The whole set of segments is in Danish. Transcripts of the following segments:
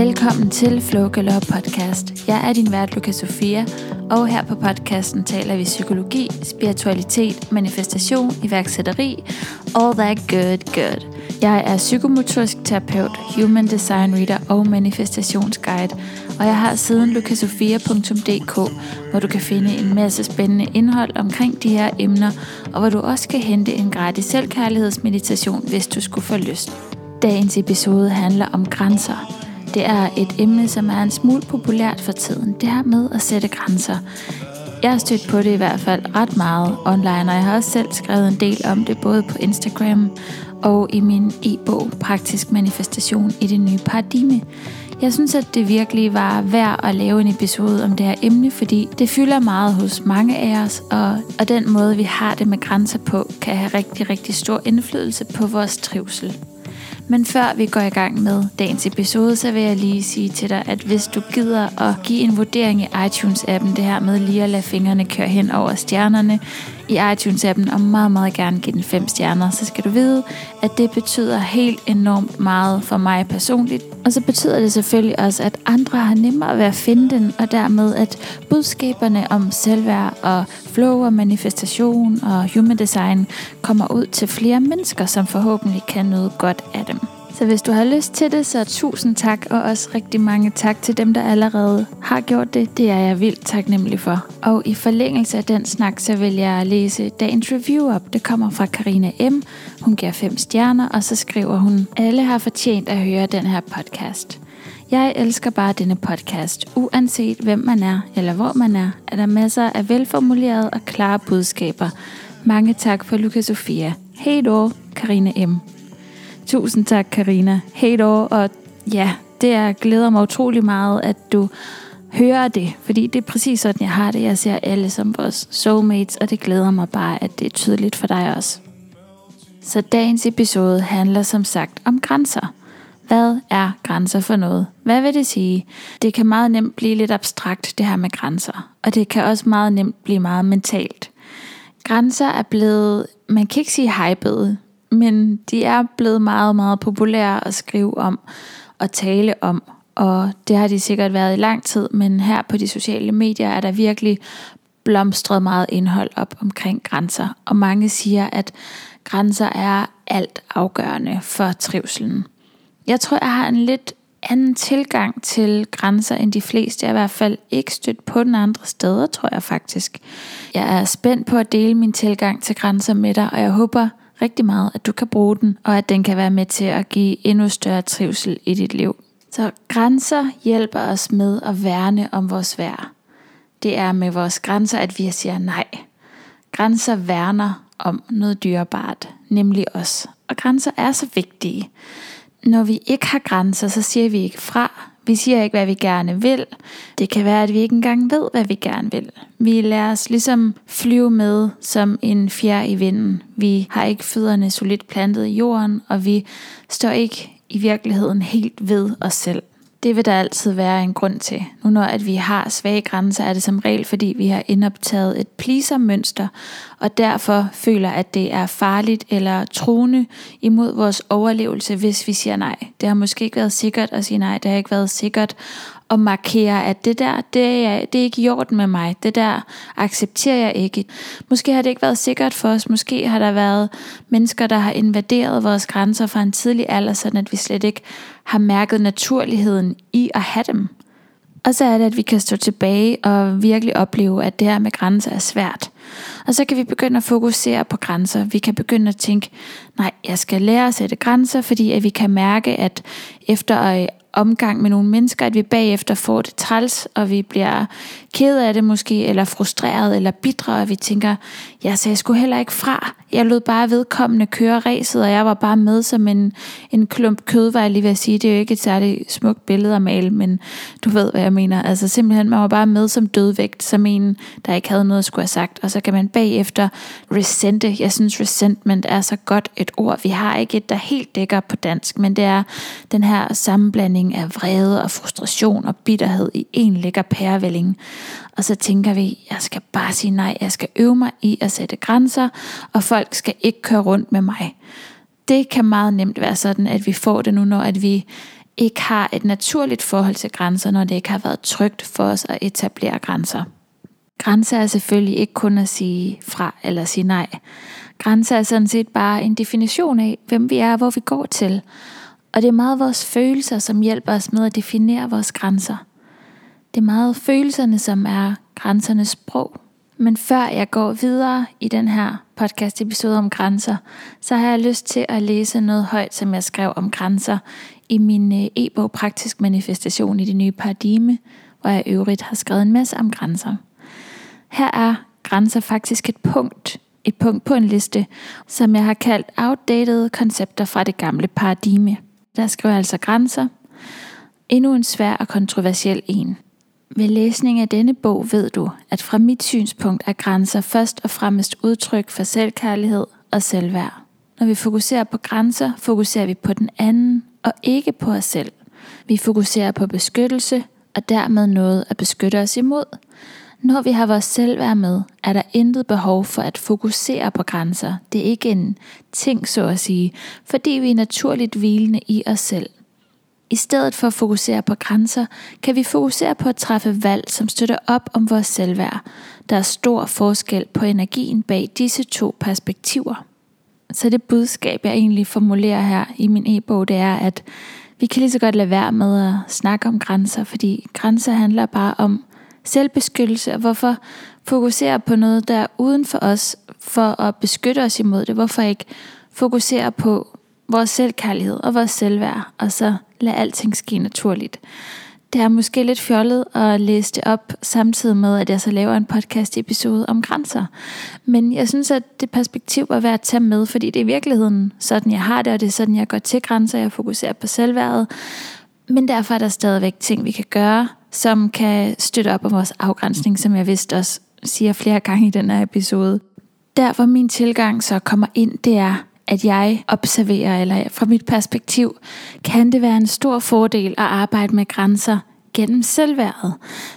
Velkommen til Flow Galore podcast. Jeg er din vært, Luca Sofia, og her på podcasten taler vi psykologi, spiritualitet, manifestation, iværksætteri, all that good good. Jeg er psykomotorisk terapeut, human design reader og manifestationsguide, og jeg har siden lucasofia.dk, hvor du kan finde en masse spændende indhold omkring de her emner, og hvor du også kan hente en gratis selvkærlighedsmeditation, hvis du skulle få lyst. Dagens episode handler om grænser. Det er et emne, som er en smule populært for tiden. Det her med at sætte grænser. Jeg har stødt på det i hvert fald ret meget online, og jeg har også selv skrevet en del om det, både på Instagram og i min e-bog Praktisk Manifestation i det nye paradigme. Jeg synes, at det virkelig var værd at lave en episode om det her emne, fordi det fylder meget hos mange af os, og, og den måde, vi har det med grænser på, kan have rigtig, rigtig stor indflydelse på vores trivsel. Men før vi går i gang med dagens episode, så vil jeg lige sige til dig, at hvis du gider at give en vurdering i iTunes-appen, det her med lige at lade fingrene køre hen over stjernerne i iTunes-appen, og meget, meget gerne give den fem stjerner, så skal du vide, at det betyder helt enormt meget for mig personligt. Og så betyder det selvfølgelig også, at andre har nemmere ved at finde den, og dermed at budskaberne om selvværd og flow og manifestation og human design kommer ud til flere mennesker, som forhåbentlig kan nyde godt af dem. Så hvis du har lyst til det, så tusind tak, og også rigtig mange tak til dem, der allerede har gjort det. Det er jeg vildt taknemmelig for. Og i forlængelse af den snak, så vil jeg læse dagens review op. Det kommer fra Karina M. Hun giver fem stjerner, og så skriver hun, alle har fortjent at høre den her podcast. Jeg elsker bare denne podcast. Uanset hvem man er, eller hvor man er, er der masser af velformulerede og klare budskaber. Mange tak for Lukas Sofia. Hej då, Karina M. Tusind tak, Karina. Hej då, og ja, det er, glæder mig utrolig meget, at du hører det, fordi det er præcis sådan, jeg har det. Jeg ser alle som vores soulmates, og det glæder mig bare, at det er tydeligt for dig også. Så dagens episode handler som sagt om grænser. Hvad er grænser for noget? Hvad vil det sige? Det kan meget nemt blive lidt abstrakt, det her med grænser. Og det kan også meget nemt blive meget mentalt. Grænser er blevet, man kan ikke sige hypede, men de er blevet meget, meget populære at skrive om og tale om. Og det har de sikkert været i lang tid, men her på de sociale medier er der virkelig blomstret meget indhold op omkring grænser. Og mange siger, at grænser er alt afgørende for trivselen. Jeg tror, jeg har en lidt anden tilgang til grænser end de fleste. Jeg er i hvert fald ikke stødt på den andre steder, tror jeg faktisk. Jeg er spændt på at dele min tilgang til grænser med dig, og jeg håber, rigtig meget, at du kan bruge den, og at den kan være med til at give endnu større trivsel i dit liv. Så grænser hjælper os med at værne om vores værd. Det er med vores grænser, at vi siger nej. Grænser værner om noget dyrebart, nemlig os. Og grænser er så vigtige. Når vi ikke har grænser, så siger vi ikke fra, vi siger ikke, hvad vi gerne vil. Det kan være, at vi ikke engang ved, hvad vi gerne vil. Vi lader os ligesom flyve med som en fjer i vinden. Vi har ikke fødderne solidt plantet i jorden, og vi står ikke i virkeligheden helt ved os selv. Det vil der altid være en grund til. Nu når at vi har svage grænser, er det som regel, fordi vi har indoptaget et pleaser-mønster, og derfor føler, at det er farligt eller truende imod vores overlevelse, hvis vi siger nej. Det har måske ikke været sikkert at sige nej, det har ikke været sikkert og markere, at det der, det er, det er ikke i orden med mig. Det der accepterer jeg ikke. Måske har det ikke været sikkert for os. Måske har der været mennesker, der har invaderet vores grænser fra en tidlig alder, sådan at vi slet ikke har mærket naturligheden i at have dem. Og så er det, at vi kan stå tilbage og virkelig opleve, at det her med grænser er svært. Og så kan vi begynde at fokusere på grænser. Vi kan begynde at tænke, nej, jeg skal lære at sætte grænser, fordi at vi kan mærke, at efter øh, omgang med nogle mennesker, at vi bagefter får det træls, og vi bliver ked af det måske, eller frustreret, eller bitre, og vi tænker, jeg sagde sgu heller ikke fra. Jeg lod bare vedkommende køre ræset, og jeg var bare med som en, en klump kød, var jeg lige ved at sige. Det er jo ikke et særligt smukt billede at male, men du ved, hvad jeg mener. Altså simpelthen, man var bare med som dødvægt, som en, der ikke havde noget at skulle have sagt, og så kan man bagefter resente. Jeg synes, resentment er så godt et ord. Vi har ikke et, der helt dækker på dansk, men det er den her sammenblanding af vrede og frustration og bitterhed i en lækker pærevælling. Og så tænker vi, jeg skal bare sige nej, jeg skal øve mig i at sætte grænser, og folk skal ikke køre rundt med mig. Det kan meget nemt være sådan, at vi får det nu, når at vi ikke har et naturligt forhold til grænser, når det ikke har været trygt for os at etablere grænser. Grænser er selvfølgelig ikke kun at sige fra eller sige nej. Grænser er sådan set bare en definition af, hvem vi er og hvor vi går til. Og det er meget vores følelser, som hjælper os med at definere vores grænser. Det er meget følelserne, som er grænsernes sprog. Men før jeg går videre i den her podcast episode om grænser, så har jeg lyst til at læse noget højt, som jeg skrev om grænser i min øh, e-bog Praktisk Manifestation i det nye paradigme, hvor jeg øvrigt har skrevet en masse om grænser. Her er grænser faktisk et punkt, et punkt på en liste, som jeg har kaldt outdated koncepter fra det gamle paradigme. Der skriver altså grænser. Endnu en svær og kontroversiel en. Ved læsning af denne bog ved du, at fra mit synspunkt er grænser først og fremmest udtryk for selvkærlighed og selvværd. Når vi fokuserer på grænser, fokuserer vi på den anden og ikke på os selv. Vi fokuserer på beskyttelse og dermed noget at beskytte os imod. Når vi har vores selvværd med, er der intet behov for at fokusere på grænser. Det er ikke en ting, så at sige, fordi vi er naturligt hvilende i os selv. I stedet for at fokusere på grænser, kan vi fokusere på at træffe valg, som støtter op om vores selvværd. Der er stor forskel på energien bag disse to perspektiver. Så det budskab, jeg egentlig formulerer her i min e-bog, det er, at vi kan lige så godt lade være med at snakke om grænser, fordi grænser handler bare om selvbeskyttelse, og hvorfor fokusere på noget, der er uden for os, for at beskytte os imod det? Hvorfor ikke fokusere på vores selvkærlighed og vores selvværd, og så lade alting ske naturligt? Det er måske lidt fjollet at læse det op, samtidig med, at jeg så laver en podcast episode om grænser. Men jeg synes, at det perspektiv er værd at tage med, fordi det er i virkeligheden sådan, jeg har det, og det er sådan, jeg går til grænser. Jeg fokuserer på selvværdet. Men derfor er der stadigvæk ting, vi kan gøre, som kan støtte op om vores afgrænsning, som jeg vist også siger flere gange i den her episode. Derfor min tilgang så kommer ind, det er, at jeg observerer, eller fra mit perspektiv, kan det være en stor fordel at arbejde med grænser gennem selvværdet.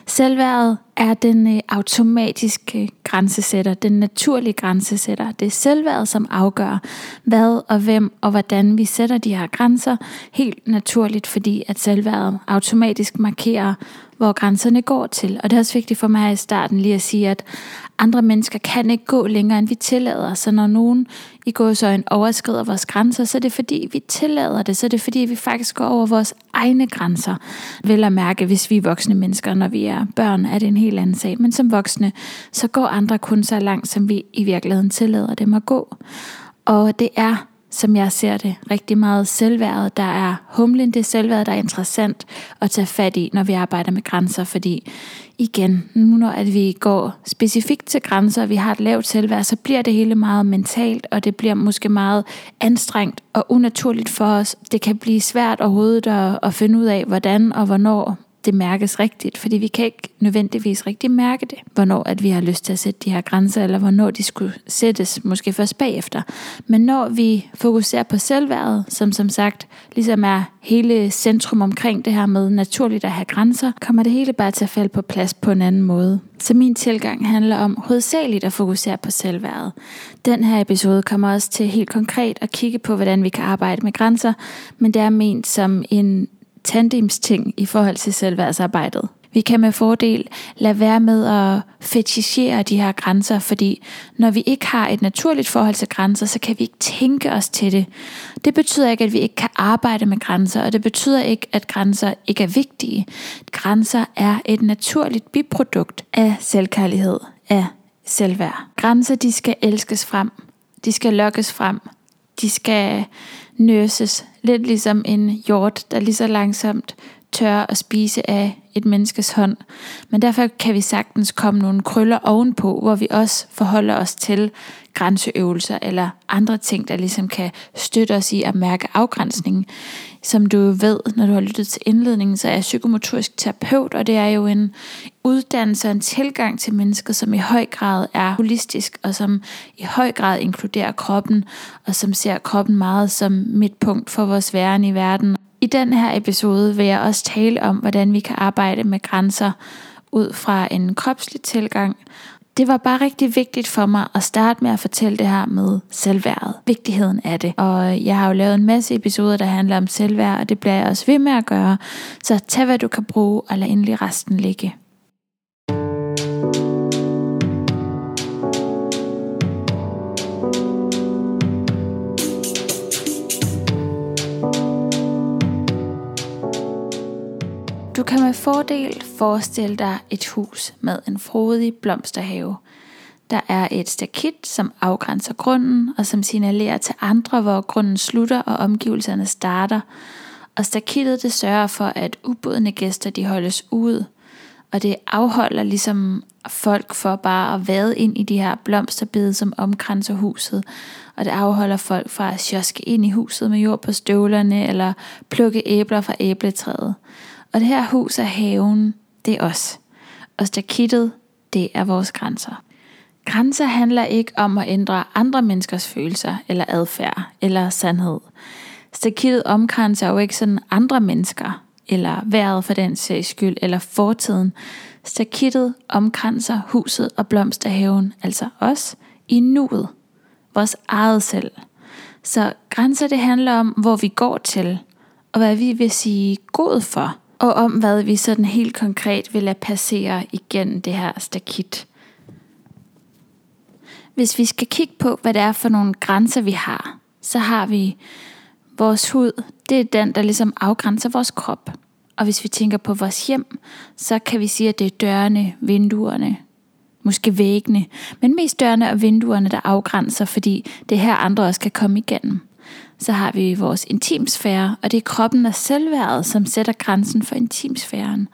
Selvværdet er den øh, automatiske grænsesætter, den naturlige grænsesætter. Det er selvværdet, som afgør, hvad og hvem og hvordan vi sætter de her grænser, helt naturligt, fordi at selvværdet automatisk markerer, hvor grænserne går til. Og det er også vigtigt for mig i starten lige at sige, at andre mennesker kan ikke gå længere, end vi tillader. Så når nogen i en overskrider vores grænser, så er det fordi, vi tillader det. Så er det fordi, vi faktisk går over vores egne grænser. Vel at mærke, hvis vi er voksne mennesker, når vi er børn, er det en helt anden sag. Men som voksne, så går andre kun så langt, som vi i virkeligheden tillader dem at gå. Og det er som jeg ser det, rigtig meget selvværd, der er humlen, det selvværd, der er interessant at tage fat i, når vi arbejder med grænser, fordi igen, nu når at vi går specifikt til grænser, og vi har et lavt selvværd, så bliver det hele meget mentalt, og det bliver måske meget anstrengt og unaturligt for os. Det kan blive svært overhovedet at, at finde ud af, hvordan og hvornår det mærkes rigtigt, fordi vi kan ikke nødvendigvis rigtig mærke det, hvornår at vi har lyst til at sætte de her grænser, eller hvornår de skulle sættes, måske først bagefter. Men når vi fokuserer på selvværdet, som som sagt ligesom er hele centrum omkring det her med naturligt at have grænser, kommer det hele bare til at falde på plads på en anden måde. Så min tilgang handler om hovedsageligt at fokusere på selvværdet. Den her episode kommer også til helt konkret at kigge på, hvordan vi kan arbejde med grænser, men det er ment som en tandemsting i forhold til selvværdsarbejdet. Vi kan med fordel lade være med at fetichere de her grænser, fordi når vi ikke har et naturligt forhold til grænser, så kan vi ikke tænke os til det. Det betyder ikke, at vi ikke kan arbejde med grænser, og det betyder ikke, at grænser ikke er vigtige. Grænser er et naturligt biprodukt af selvkærlighed, af selvværd. Grænser, de skal elskes frem. De skal lokkes frem. De skal nurses, lidt ligesom en hjort, der lige så langsomt tør at spise af et menneskes hånd. Men derfor kan vi sagtens komme nogle krøller ovenpå, hvor vi også forholder os til grænseøvelser eller andre ting, der ligesom kan støtte os i at mærke afgrænsningen. Som du ved, når du har lyttet til indledningen, så er jeg psykomotorisk terapeut, og det er jo en uddannelse og en tilgang til mennesker, som i høj grad er holistisk, og som i høj grad inkluderer kroppen, og som ser kroppen meget som midtpunkt for vores væren i verden. I den her episode vil jeg også tale om, hvordan vi kan arbejde med grænser ud fra en kropslig tilgang, det var bare rigtig vigtigt for mig at starte med at fortælle det her med selvværdet. Vigtigheden af det. Og jeg har jo lavet en masse episoder, der handler om selvværd, og det bliver jeg også ved med at gøre. Så tag hvad du kan bruge, og lad endelig resten ligge. Du kan med fordel forestille dig et hus med en frodig blomsterhave. Der er et stakit, som afgrænser grunden og som signalerer til andre, hvor grunden slutter og omgivelserne starter. Og stakittet det sørger for, at ubudne gæster de holdes ude. Og det afholder ligesom folk for bare at vade ind i de her blomsterbede, som omkranser huset. Og det afholder folk fra at sjoske ind i huset med jord på støvlerne eller plukke æbler fra æbletræet. Og det her hus er haven, det er os. Og stakittet, det er vores grænser. Grænser handler ikke om at ændre andre menneskers følelser eller adfærd eller sandhed. Stakittet omkranser jo ikke sådan andre mennesker, eller vejret for den sags skyld, eller fortiden. Stakittet omkranser huset og blomsterhaven, altså os, i nuet. Vores eget selv. Så grænser det handler om, hvor vi går til, og hvad vi vil sige god for – og om hvad vi sådan helt konkret vil lade passere igennem det her stakit. Hvis vi skal kigge på, hvad det er for nogle grænser, vi har, så har vi vores hud, det er den, der ligesom afgrænser vores krop. Og hvis vi tænker på vores hjem, så kan vi sige, at det er dørene, vinduerne, måske væggene, men mest dørene og vinduerne, der afgrænser, fordi det er her andre også kan komme igennem så har vi vores intimsfære, og det er kroppen og selvværdet, som sætter grænsen for intimsfæren.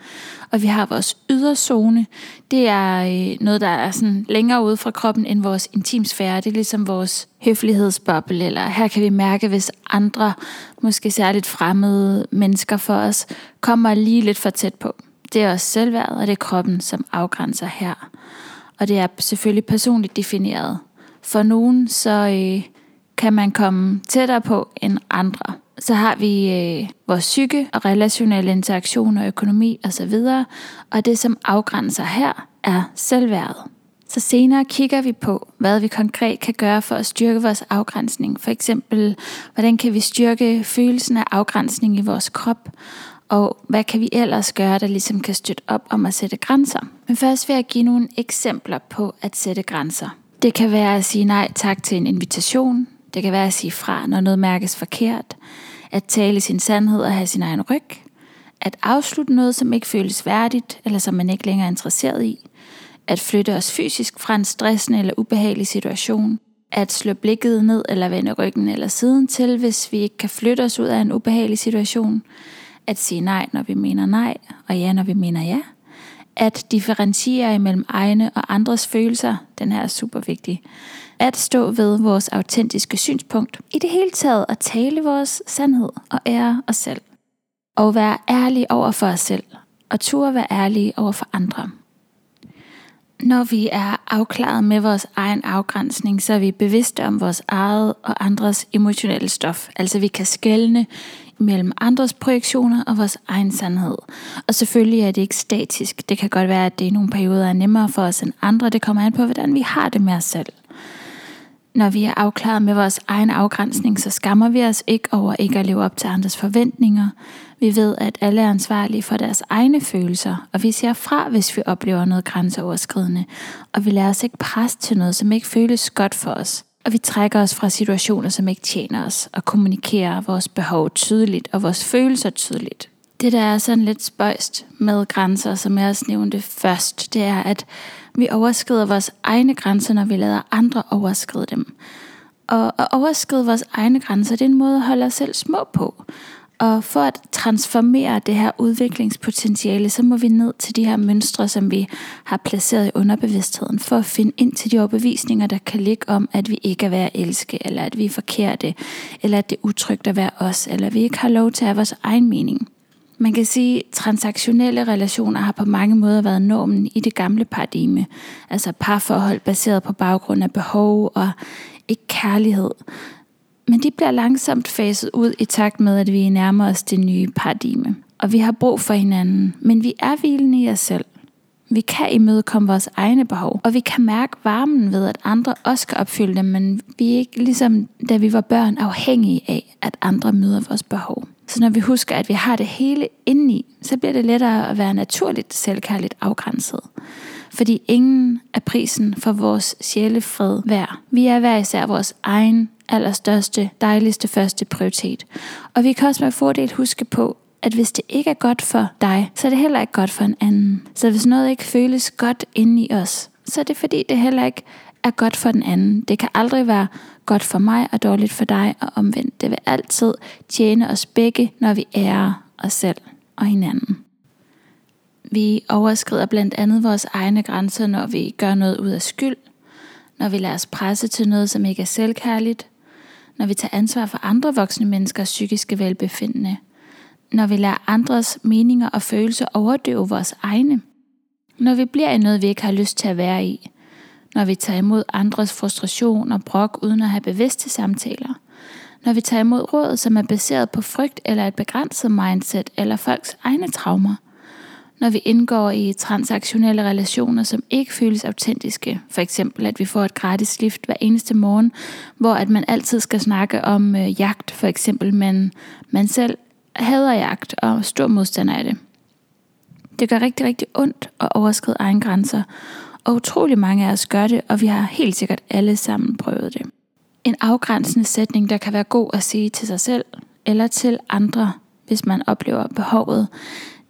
Og vi har vores yderzone, det er øh, noget, der er sådan længere ude fra kroppen end vores intimsfære. Det er ligesom vores høflighedsboble, eller her kan vi mærke, hvis andre, måske særligt fremmede mennesker for os, kommer lige lidt for tæt på. Det er også selvværdet, og det er kroppen, som afgrænser her. Og det er selvfølgelig personligt defineret. For nogen så øh, kan man komme tættere på end andre. Så har vi øh, vores psyke og relationelle interaktioner, økonomi osv. Og det, som afgrænser her, er selvværdet. Så senere kigger vi på, hvad vi konkret kan gøre for at styrke vores afgrænsning. For eksempel, hvordan kan vi styrke følelsen af afgrænsning i vores krop, og hvad kan vi ellers gøre, der ligesom kan støtte op om at sætte grænser. Men først vil jeg give nogle eksempler på at sætte grænser. Det kan være at sige nej tak til en invitation, det kan være at sige fra, når noget mærkes forkert, at tale sin sandhed og have sin egen ryg, at afslutte noget, som ikke føles værdigt, eller som man ikke længere er interesseret i, at flytte os fysisk fra en stressende eller ubehagelig situation, at slå blikket ned eller vende ryggen eller siden til, hvis vi ikke kan flytte os ud af en ubehagelig situation, at sige nej, når vi mener nej, og ja, når vi mener ja, at differentiere imellem egne og andres følelser, den her er super vigtig, at stå ved vores autentiske synspunkt. I det hele taget at tale vores sandhed og ære os selv. Og være ærlige over for os selv. Og turde være ærlige over for andre. Når vi er afklaret med vores egen afgrænsning, så er vi bevidste om vores eget og andres emotionelle stof. Altså vi kan skelne mellem andres projektioner og vores egen sandhed. Og selvfølgelig er det ikke statisk. Det kan godt være, at det i nogle perioder er nemmere for os end andre. Det kommer an på, hvordan vi har det med os selv. Når vi er afklaret med vores egen afgrænsning, så skammer vi os ikke over ikke at leve op til andres forventninger. Vi ved, at alle er ansvarlige for deres egne følelser, og vi ser fra, hvis vi oplever noget grænseoverskridende. Og vi lader os ikke presse til noget, som ikke føles godt for os. Og vi trækker os fra situationer, som ikke tjener os, og kommunikerer vores behov tydeligt og vores følelser tydeligt. Det, der er sådan lidt spøjst med grænser, som jeg også nævnte først, det er, at vi overskrider vores egne grænser, når vi lader andre overskride dem. Og at overskride vores egne grænser, det er en måde at holde os selv små på. Og for at transformere det her udviklingspotentiale, så må vi ned til de her mønstre, som vi har placeret i underbevidstheden, for at finde ind til de overbevisninger, der kan ligge om, at vi ikke er værd at elske, eller at vi er forkerte, eller at det er utrygt at være os, eller at vi ikke har lov til at have vores egen mening. Man kan sige, at transaktionelle relationer har på mange måder været normen i det gamle paradigme. Altså parforhold baseret på baggrund af behov og ikke kærlighed. Men de bliver langsomt faset ud i takt med, at vi nærmer os det nye paradigme. Og vi har brug for hinanden, men vi er hvilende i os selv. Vi kan imødekomme vores egne behov, og vi kan mærke varmen ved, at andre også kan opfylde dem, men vi er ikke ligesom da vi var børn afhængige af, at andre møder vores behov. Så når vi husker, at vi har det hele indeni, så bliver det lettere at være naturligt selvkærligt afgrænset. Fordi ingen er prisen for vores sjælefred værd. Vi er hver især vores egen allerstørste, dejligste første prioritet. Og vi kan også med fordel huske på, at hvis det ikke er godt for dig, så er det heller ikke godt for en anden. Så hvis noget ikke føles godt inde i os, så er det fordi, det heller ikke er godt for den anden. Det kan aldrig være godt for mig og dårligt for dig og omvendt. Det vil altid tjene os begge, når vi ærer os selv og hinanden. Vi overskrider blandt andet vores egne grænser, når vi gør noget ud af skyld, når vi lader os presse til noget, som ikke er selvkærligt, når vi tager ansvar for andre voksne menneskers psykiske velbefindende, når vi lader andres meninger og følelser overdøve vores egne, når vi bliver i noget, vi ikke har lyst til at være i, når vi tager imod andres frustration og brok uden at have bevidste samtaler, når vi tager imod råd, som er baseret på frygt eller et begrænset mindset eller folks egne traumer, når vi indgår i transaktionelle relationer, som ikke føles autentiske. For eksempel, at vi får et gratis lift hver eneste morgen, hvor at man altid skal snakke om øh, jagt, for eksempel, men man selv hader jagt og stor modstander af det. Det gør rigtig, rigtig ondt at overskride egen grænser, og utrolig mange af os gør det, og vi har helt sikkert alle sammen prøvet det. En afgrænsende sætning, der kan være god at sige til sig selv eller til andre, hvis man oplever behovet,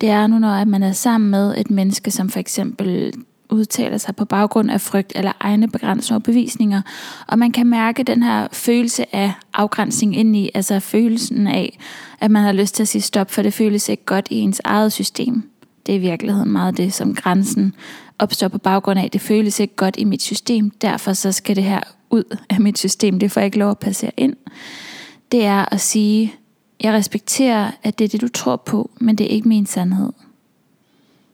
det er nu, når man er sammen med et menneske, som for eksempel udtaler sig på baggrund af frygt eller egne begrænsende overbevisninger, og man kan mærke den her følelse af afgrænsning ind i, altså følelsen af, at man har lyst til at sige stop, for det føles ikke godt i ens eget system. Det er i virkeligheden meget det, som grænsen opstår på baggrund af. Det føles ikke godt i mit system, derfor så skal det her ud af mit system. Det får jeg ikke lov at passere ind. Det er at sige, jeg respekterer, at det er det, du tror på, men det er ikke min sandhed.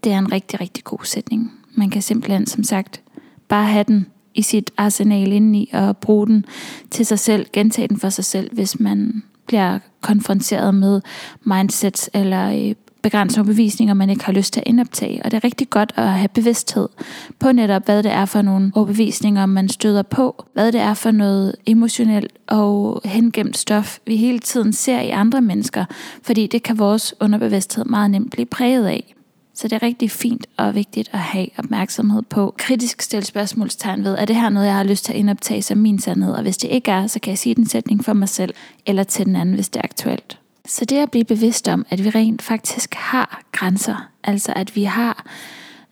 Det er en rigtig, rigtig god sætning. Man kan simpelthen, som sagt, bare have den i sit arsenal indeni og bruge den til sig selv, gentage den for sig selv, hvis man bliver konfronteret med mindsets eller øh, begrænsende bevisninger, man ikke har lyst til at indoptage. Og det er rigtig godt at have bevidsthed på netop, hvad det er for nogle overbevisninger, man støder på. Hvad det er for noget emotionelt og hengemt stof, vi hele tiden ser i andre mennesker. Fordi det kan vores underbevidsthed meget nemt blive præget af. Så det er rigtig fint og vigtigt at have opmærksomhed på. Kritisk stille spørgsmålstegn ved, er det her noget, jeg har lyst til at indoptage som min sandhed? Og hvis det ikke er, så kan jeg sige den sætning for mig selv, eller til den anden, hvis det er aktuelt. Så det at blive bevidst om, at vi rent faktisk har grænser, altså at vi har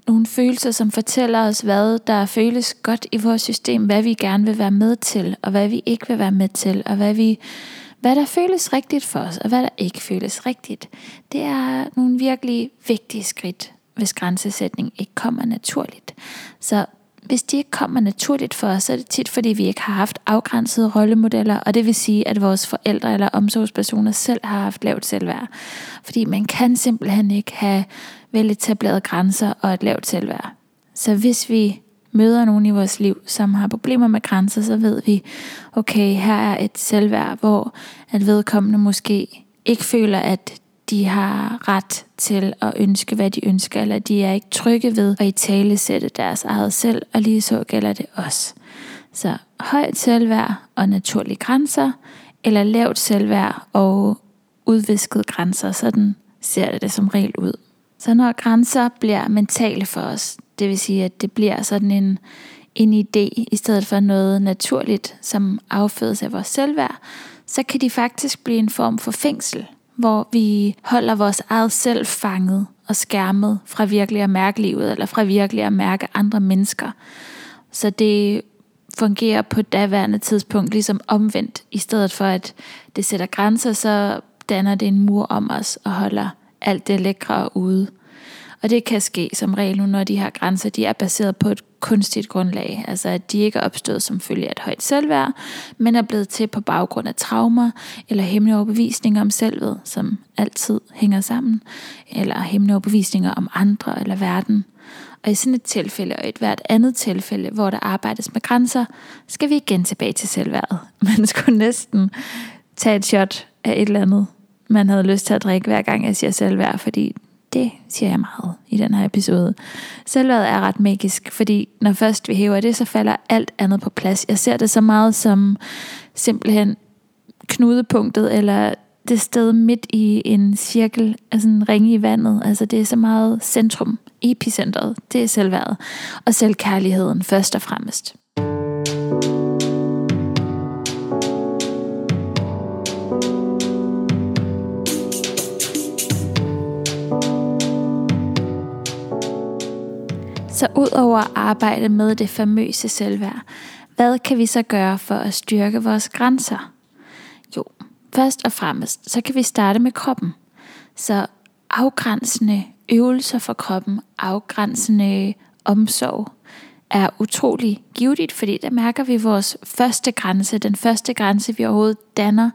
nogle følelser, som fortæller os, hvad der føles godt i vores system, hvad vi gerne vil være med til, og hvad vi ikke vil være med til, og hvad, vi, hvad der føles rigtigt for os, og hvad der ikke føles rigtigt. Det er nogle virkelig vigtige skridt, hvis grænsesætning ikke kommer naturligt. Så hvis de ikke kommer naturligt for os, så er det tit, fordi vi ikke har haft afgrænsede rollemodeller, og det vil sige, at vores forældre eller omsorgspersoner selv har haft lavt selvværd. Fordi man kan simpelthen ikke have veletablerede grænser og et lavt selvværd. Så hvis vi møder nogen i vores liv, som har problemer med grænser, så ved vi, okay, her er et selvværd, hvor at vedkommende måske ikke føler, at de har ret til at ønske, hvad de ønsker, eller de er ikke trygge ved at i tale sætte deres eget selv, og lige så gælder det også. Så højt selvværd og naturlige grænser, eller lavt selvværd og udviskede grænser, sådan ser det som regel ud. Så når grænser bliver mentale for os, det vil sige, at det bliver sådan en, en idé, i stedet for noget naturligt, som affødes af vores selvværd, så kan de faktisk blive en form for fængsel, hvor vi holder vores eget selv fanget og skærmet fra virkelig at mærke livet, eller fra virkelig at mærke andre mennesker. Så det fungerer på daværende tidspunkt ligesom omvendt. I stedet for at det sætter grænser, så danner det en mur om os og holder alt det lækre ude. Og det kan ske som regel nu, når de her grænser de er baseret på et kunstigt grundlag. Altså at de ikke er opstået som følge af et højt selvværd, men er blevet til på baggrund af traumer eller hemmelige overbevisninger om selvet, som altid hænger sammen, eller hemmelige overbevisninger om andre eller verden. Og i sådan et tilfælde og et hvert andet tilfælde, hvor der arbejdes med grænser, skal vi igen tilbage til selvværdet. Man skulle næsten tage et shot af et eller andet, man havde lyst til at drikke hver gang jeg siger selvværd, fordi det siger jeg meget i den her episode. Selvværd er ret magisk, fordi når først vi hæver det, så falder alt andet på plads. Jeg ser det så meget som simpelthen knudepunktet, eller det sted midt i en cirkel, altså en ringe i vandet. Altså det er så meget centrum, epicentret. Det er selvværdet. Og selvkærligheden først og fremmest. Så ud over at arbejde med det famøse selvværd, hvad kan vi så gøre for at styrke vores grænser? Jo, først og fremmest, så kan vi starte med kroppen. Så afgrænsende øvelser for kroppen, afgrænsende omsorg, er utrolig givetigt, fordi der mærker vi vores første grænse, den første grænse, vi overhovedet danner,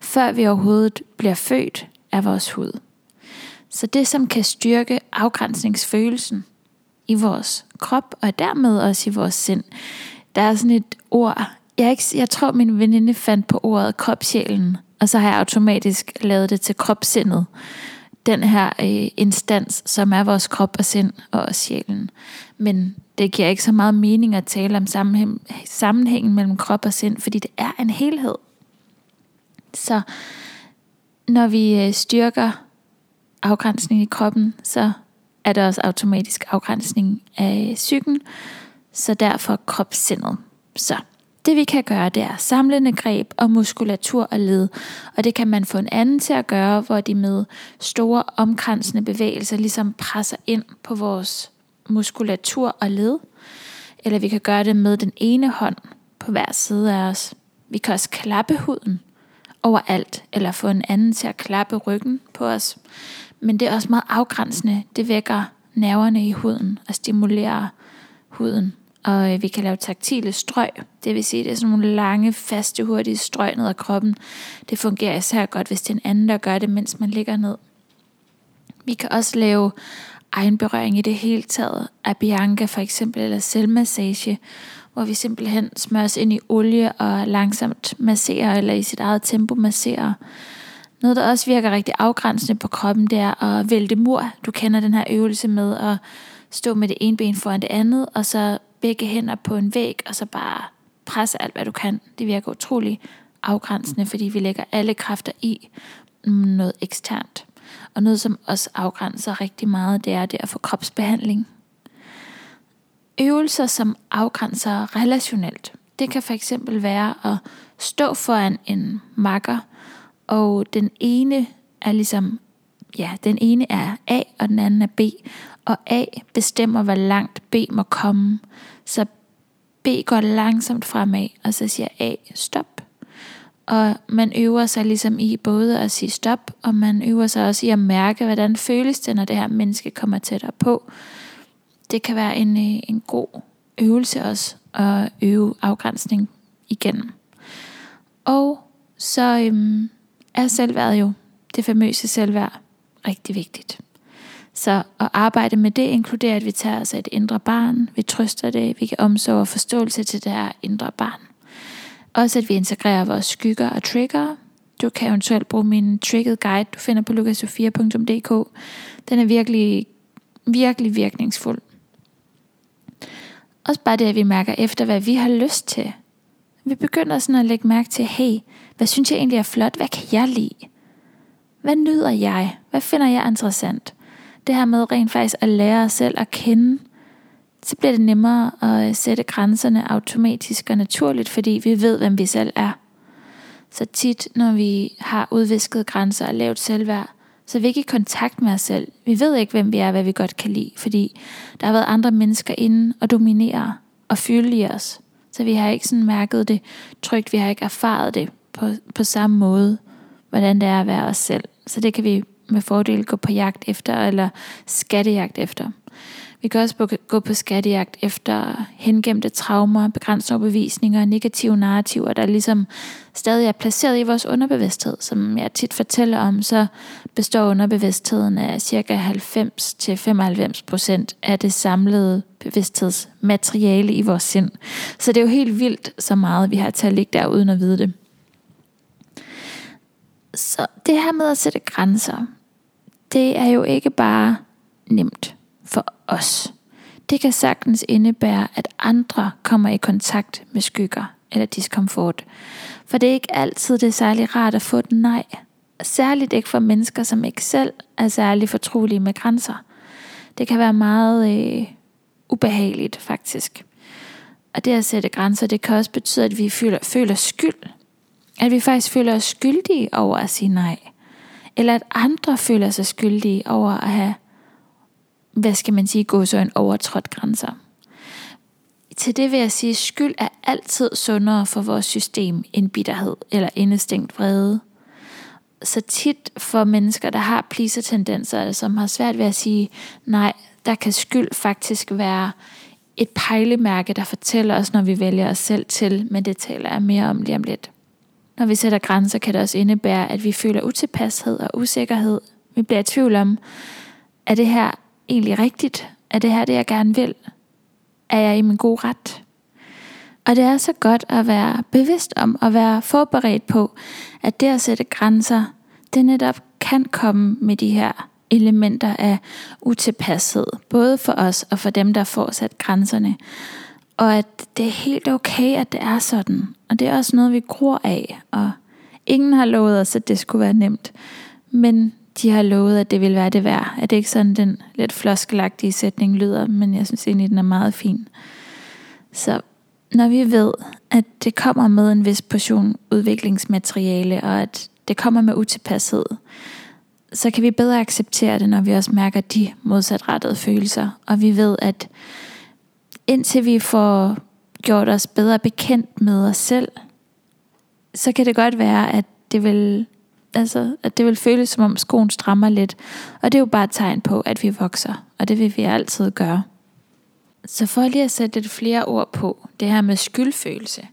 før vi overhovedet bliver født, af vores hud. Så det, som kan styrke afgrænsningsfølelsen i vores krop, og dermed også i vores sind, der er sådan et ord, jeg, ikke, jeg tror min veninde fandt på ordet kropsjælen, og så har jeg automatisk lavet det til kropssindet. Den her øh, instans, som er vores krop og sind og sjælen. Men det giver ikke så meget mening at tale om sammenhæng, sammenhængen mellem krop og sind, fordi det er en helhed. Så når vi øh, styrker afgrænsningen i kroppen, så er der også automatisk afgrænsning af psyken, så derfor kropssindet. Så det vi kan gøre, det er samlende greb og muskulatur og led. Og det kan man få en anden til at gøre, hvor de med store omkransende bevægelser ligesom presser ind på vores muskulatur og led. Eller vi kan gøre det med den ene hånd på hver side af os. Vi kan også klappe huden overalt, eller få en anden til at klappe ryggen på os. Men det er også meget afgrænsende. Det vækker nerverne i huden og stimulerer huden. Og øh, vi kan lave taktile strøg. Det vil sige, det er sådan nogle lange, faste, hurtige strøg ned ad kroppen. Det fungerer især godt, hvis det er en anden, der gør det, mens man ligger ned. Vi kan også lave egenberøring i det hele taget. Abianca Bianca for eksempel, eller selvmassage, hvor vi simpelthen smører os ind i olie og langsomt masserer, eller i sit eget tempo masserer. Noget, der også virker rigtig afgrænsende på kroppen, det er at vælte mur. Du kender den her øvelse med at stå med det ene ben foran det andet, og så begge hænder på en væg, og så bare presse alt, hvad du kan. Det virker utrolig afgrænsende, fordi vi lægger alle kræfter i noget eksternt. Og noget, som også afgrænser rigtig meget, det er det at få kropsbehandling. Øvelser, som afgrænser relationelt. Det kan for eksempel være at stå foran en makker, og den ene er ligesom, ja, den ene er A, og den anden er B, og A bestemmer, hvor langt B må komme. Så B går langsomt fremad, og så siger A stop. Og man øver sig ligesom i både at sige stop, og man øver sig også i at mærke, hvordan føles det, når det her menneske kommer tættere på. Det kan være en, øh, en god øvelse også, at øve afgrænsning igennem. Og så øhm, er selvværd jo, det famøse selvværd, rigtig vigtigt. Så at arbejde med det inkluderer, at vi tager os af et indre barn, vi trøster det, vi kan omsorge og forståelse til det her indre barn. Også at vi integrerer vores skygger og trigger. Du kan eventuelt bruge min triggered guide, du finder på lukasofia.dk. Den er virkelig, virkelig virkningsfuld. Også bare det, at vi mærker efter, hvad vi har lyst til. Vi begynder sådan at lægge mærke til, hey, hvad synes jeg egentlig er flot? Hvad kan jeg lide? Hvad nyder jeg? Hvad finder jeg interessant? Det her med rent faktisk at lære os selv at kende, så bliver det nemmere at øh, sætte grænserne automatisk og naturligt, fordi vi ved, hvem vi selv er. Så tit, når vi har udvisket grænser og lavt selvværd, så er vi ikke i kontakt med os selv. Vi ved ikke, hvem vi er, hvad vi godt kan lide, fordi der har været andre mennesker inde og dominere og fylde i os. Så vi har ikke sådan mærket det trygt, vi har ikke erfaret det på, på samme måde, hvordan det er at være os selv. Så det kan vi med fordel gå på jagt efter, eller skattejagt efter. Vi kan også gå på skattejagt efter hengemte traumer, begrænsede overbevisninger, negative narrativer, der ligesom stadig er placeret i vores underbevidsthed. Som jeg tit fortæller om, så består underbevidstheden af ca. 90-95% af det samlede bevidsthedsmateriale i vores sind. Så det er jo helt vildt så meget, vi har til at ligge der uden at vide det. Så det her med at sætte grænser, det er jo ikke bare nemt for os. Det kan sagtens indebære, at andre kommer i kontakt med skygger eller diskomfort. For det er ikke altid det er særlig rart at få et nej. Særligt ikke for mennesker, som ikke selv er særlig fortrolige med grænser. Det kan være meget øh, ubehageligt faktisk. Og det at sætte grænser, det kan også betyde, at vi føler, føler skyld. At vi faktisk føler os skyldige over at sige nej. Eller at andre føler sig skyldige over at have, hvad skal man sige, gå så en overtrådt grænser. Til det vil jeg sige, at skyld er altid sundere for vores system end bitterhed eller indestængt vrede. Så tit for mennesker, der har pleaser-tendenser, eller som har svært ved at sige nej, der kan skyld faktisk være et pejlemærke, der fortæller os, når vi vælger os selv til, men det taler jeg mere om lige om lidt. Når vi sætter grænser, kan det også indebære, at vi føler utilpashed og usikkerhed. Vi bliver i tvivl om, er det her egentlig rigtigt? Er det her det, jeg gerne vil? Er jeg i min gode ret? Og det er så godt at være bevidst om at være forberedt på, at det at sætte grænser, det netop kan komme med de her elementer af utilpashed, både for os og for dem, der får sat grænserne. Og at det er helt okay, at det er sådan. Og det er også noget, vi gror af. Og ingen har lovet os, at det skulle være nemt. Men de har lovet, at det vil være det værd. Er det ikke sådan, den lidt floskelagtige sætning lyder, men jeg synes egentlig, den er meget fin. Så når vi ved, at det kommer med en vis portion udviklingsmateriale, og at det kommer med utilpashed, så kan vi bedre acceptere det, når vi også mærker de modsatrettede følelser. Og vi ved, at indtil vi får gjort os bedre bekendt med os selv, så kan det godt være, at det vil, altså, at det vil føles som om skoen strammer lidt. Og det er jo bare et tegn på, at vi vokser, og det vil vi altid gøre. Så for lige at sætte lidt flere ord på det her med skyldfølelse,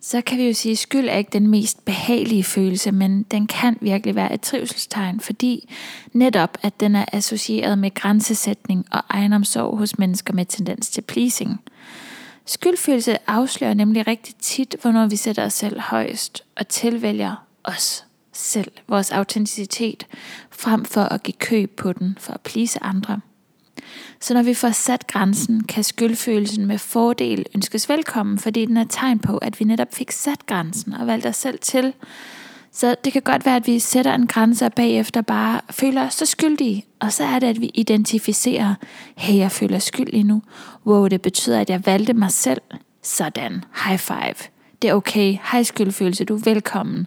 så kan vi jo sige, at skyld er ikke den mest behagelige følelse, men den kan virkelig være et trivselstegn, fordi netop at den er associeret med grænsesætning og egenomsorg hos mennesker med tendens til pleasing. Skyldfølelse afslører nemlig rigtig tit, hvornår vi sætter os selv højst og tilvælger os selv, vores autenticitet, frem for at give køb på den for at please andre. Så når vi får sat grænsen, kan skyldfølelsen med fordel ønskes velkommen, fordi den er tegn på, at vi netop fik sat grænsen og valgt os selv til. Så det kan godt være, at vi sætter en grænse og bagefter bare føler os så skyldige. Og så er det, at vi identificerer, hey, jeg føler skyld lige nu. Wow, det betyder, at jeg valgte mig selv. Sådan, high five. Det er okay. Hej skyldfølelse, du er velkommen.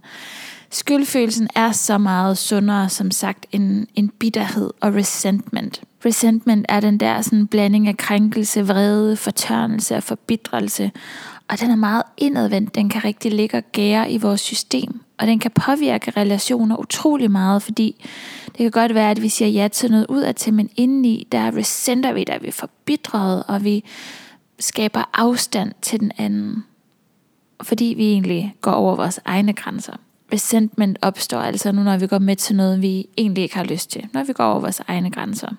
Skyldfølelsen er så meget sundere, som sagt, end, end bitterhed og resentment. Resentment er den der sådan blanding af krænkelse, vrede, fortørnelse og forbitrelse. Og den er meget indadvendt. Den kan rigtig ligge og gære i vores system. Og den kan påvirke relationer utrolig meget, fordi det kan godt være, at vi siger ja til noget ud af til, men indeni, der resenter vi, der er vi forbitrede, og vi skaber afstand til den anden. Fordi vi egentlig går over vores egne grænser. Resentment opstår altså nu, når vi går med til noget, vi egentlig ikke har lyst til. Når vi går over vores egne grænser.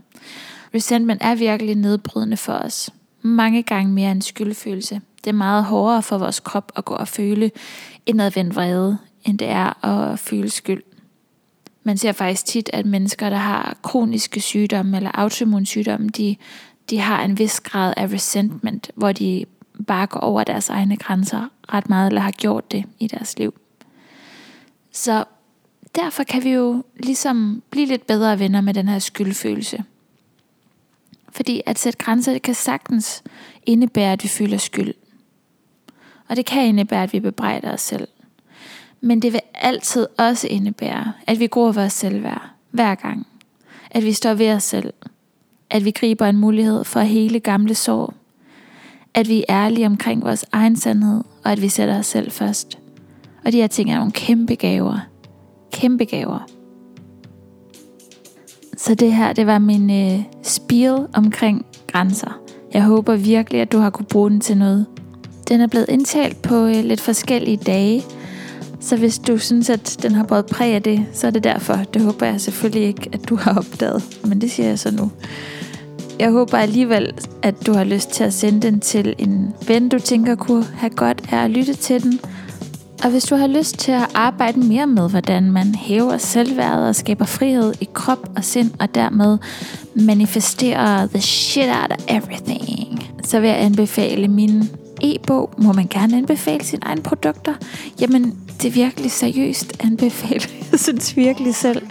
Resentment er virkelig nedbrydende for os. Mange gange mere end skyldfølelse. Det er meget hårdere for vores krop at gå og føle indadvendt vrede, end det er at føle skyld. Man ser faktisk tit, at mennesker, der har kroniske sygdomme eller autoimmunsygdomme, de, de har en vis grad af resentment, hvor de bare går over deres egne grænser ret meget, eller har gjort det i deres liv. Så derfor kan vi jo ligesom blive lidt bedre venner med den her skyldfølelse. Fordi at sætte grænser, det kan sagtens indebære, at vi føler skyld. Og det kan indebære, at vi bebrejder os selv. Men det vil altid også indebære, at vi gror vores selvværd hver gang. At vi står ved os selv. At vi griber en mulighed for at hele gamle sår. At vi er ærlige omkring vores egen sandhed, og at vi sætter os selv først. Og de her ting er nogle kæmpe gaver. Kæmpe gaver. Så det her, det var min øh, spiel omkring grænser. Jeg håber virkelig, at du har kunne bruge den til noget. Den er blevet indtalt på øh, lidt forskellige dage, så hvis du synes, at den har båret præg af det, så er det derfor. Det håber jeg selvfølgelig ikke, at du har opdaget, men det siger jeg så nu. Jeg håber alligevel, at du har lyst til at sende den til en ven, du tænker kunne have godt af at lytte til den, og hvis du har lyst til at arbejde mere med, hvordan man hæver selvværdet og skaber frihed i krop og sind, og dermed manifesterer the shit out of everything, så vil jeg anbefale min e-bog. Må man gerne anbefale sine egne produkter? Jamen, det er virkelig seriøst anbefale. Jeg synes virkelig selv,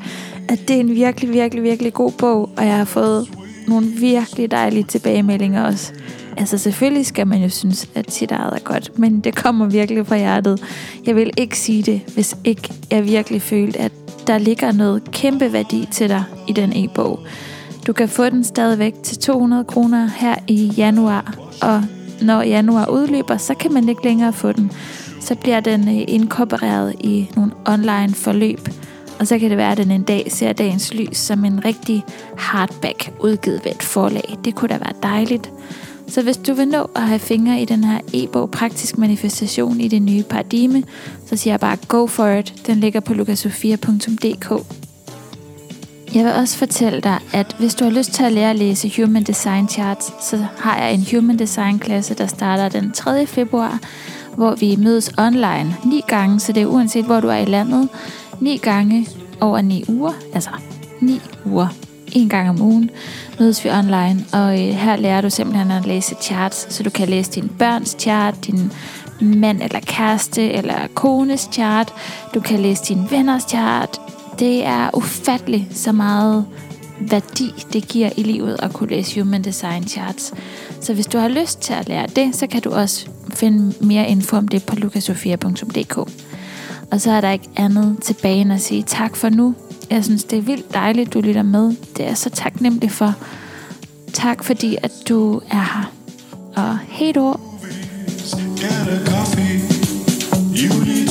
at det er en virkelig, virkelig, virkelig god bog, og jeg har fået nogle virkelig dejlige tilbagemeldinger også. Altså selvfølgelig skal man jo synes, at sit eget er godt, men det kommer virkelig fra hjertet. Jeg vil ikke sige det, hvis ikke jeg virkelig følte, at der ligger noget kæmpe værdi til dig i den e-bog. Du kan få den stadigvæk til 200 kroner her i januar, og når januar udløber, så kan man ikke længere få den. Så bliver den øh, inkorporeret i nogle online forløb, og så kan det være, at den en dag ser dagens lys som en rigtig hardback udgivet ved et forlag. Det kunne da være dejligt. Så hvis du vil nå at have fingre i den her e-bog Praktisk Manifestation i det nye paradigme, så siger jeg bare go for it. Den ligger på lukasofia.dk. Jeg vil også fortælle dig, at hvis du har lyst til at lære at læse Human Design Charts, så har jeg en Human Design klasse, der starter den 3. februar, hvor vi mødes online ni gange, så det er uanset hvor du er i landet, ni gange over ni uger, altså ni uger, en gang om ugen, mødes vi online, og øh, her lærer du simpelthen at læse charts, så du kan læse din børns chart, din mand eller kæreste eller kones chart, du kan læse din venners chart. Det er ufatteligt så meget værdi, det giver i livet at kunne læse Human Design Charts. Så hvis du har lyst til at lære det, så kan du også finde mere info om det på lukasofia.dk. Og så er der ikke andet tilbage end at sige tak for nu. Jeg synes, det er vildt dejligt, du lytter med. Det er så taknemmelig for. Tak fordi, at du er her. Og hej då. Get a coffee. You need